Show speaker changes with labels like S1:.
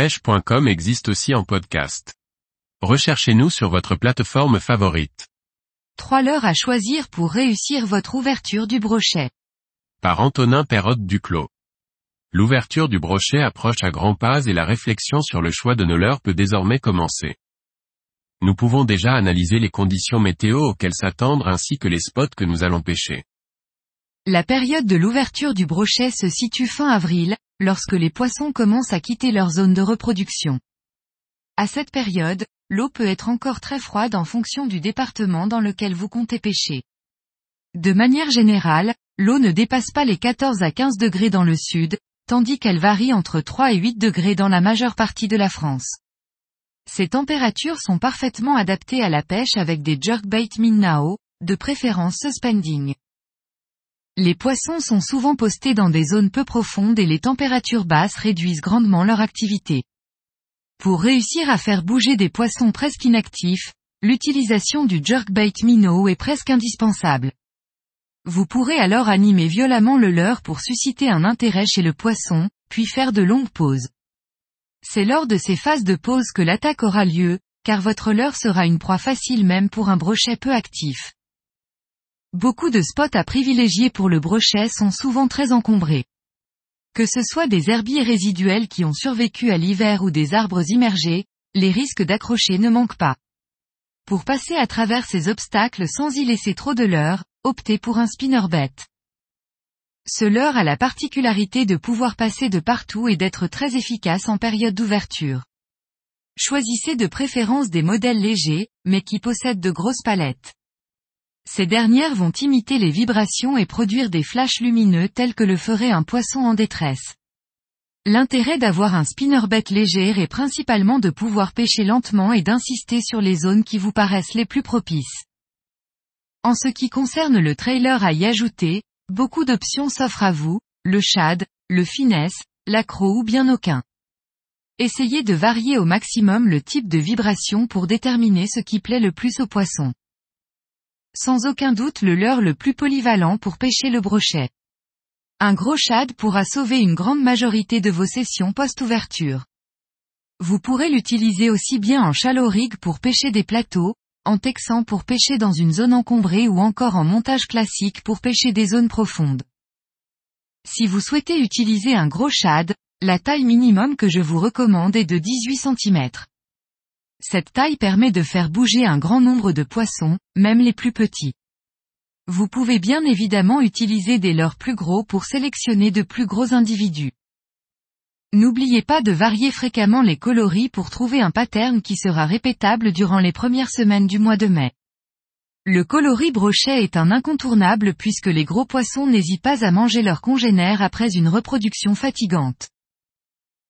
S1: pêche.com existe aussi en podcast. Recherchez-nous sur votre plateforme favorite.
S2: Trois leurres à choisir pour réussir votre ouverture du brochet.
S1: Par Antonin Perrotte Duclos. L'ouverture du brochet approche à grands pas et la réflexion sur le choix de nos leurres peut désormais commencer. Nous pouvons déjà analyser les conditions météo auxquelles s'attendre ainsi que les spots que nous allons pêcher.
S2: La période de l'ouverture du brochet se situe fin avril, lorsque les poissons commencent à quitter leur zone de reproduction. À cette période, l'eau peut être encore très froide en fonction du département dans lequel vous comptez pêcher. De manière générale, l'eau ne dépasse pas les 14 à 15 degrés dans le sud, tandis qu'elle varie entre 3 et 8 degrés dans la majeure partie de la France. Ces températures sont parfaitement adaptées à la pêche avec des jerkbait Minnao, de préférence suspending. Les poissons sont souvent postés dans des zones peu profondes et les températures basses réduisent grandement leur activité. Pour réussir à faire bouger des poissons presque inactifs, l'utilisation du jerkbait minnow est presque indispensable. Vous pourrez alors animer violemment le leurre pour susciter un intérêt chez le poisson, puis faire de longues pauses. C'est lors de ces phases de pause que l'attaque aura lieu, car votre leurre sera une proie facile même pour un brochet peu actif. Beaucoup de spots à privilégier pour le brochet sont souvent très encombrés. Que ce soit des herbiers résiduels qui ont survécu à l'hiver ou des arbres immergés, les risques d'accrocher ne manquent pas. Pour passer à travers ces obstacles sans y laisser trop de leurre, optez pour un spinnerbait. Ce leurre a la particularité de pouvoir passer de partout et d'être très efficace en période d'ouverture. Choisissez de préférence des modèles légers, mais qui possèdent de grosses palettes. Ces dernières vont imiter les vibrations et produire des flashs lumineux tels que le ferait un poisson en détresse. L'intérêt d'avoir un spinnerbait léger est principalement de pouvoir pêcher lentement et d'insister sur les zones qui vous paraissent les plus propices. En ce qui concerne le trailer à y ajouter, beaucoup d'options s'offrent à vous, le shad, le finesse, l'accro ou bien aucun. Essayez de varier au maximum le type de vibration pour déterminer ce qui plaît le plus au poisson sans aucun doute le leurre le plus polyvalent pour pêcher le brochet. Un gros shad pourra sauver une grande majorité de vos sessions post-ouverture. Vous pourrez l'utiliser aussi bien en shallow rig pour pêcher des plateaux, en texan pour pêcher dans une zone encombrée ou encore en montage classique pour pêcher des zones profondes. Si vous souhaitez utiliser un gros shad, la taille minimum que je vous recommande est de 18 cm. Cette taille permet de faire bouger un grand nombre de poissons, même les plus petits. Vous pouvez bien évidemment utiliser des leurres plus gros pour sélectionner de plus gros individus. N'oubliez pas de varier fréquemment les coloris pour trouver un pattern qui sera répétable durant les premières semaines du mois de mai. Le coloris brochet est un incontournable puisque les gros poissons n'hésitent pas à manger leurs congénères après une reproduction fatigante.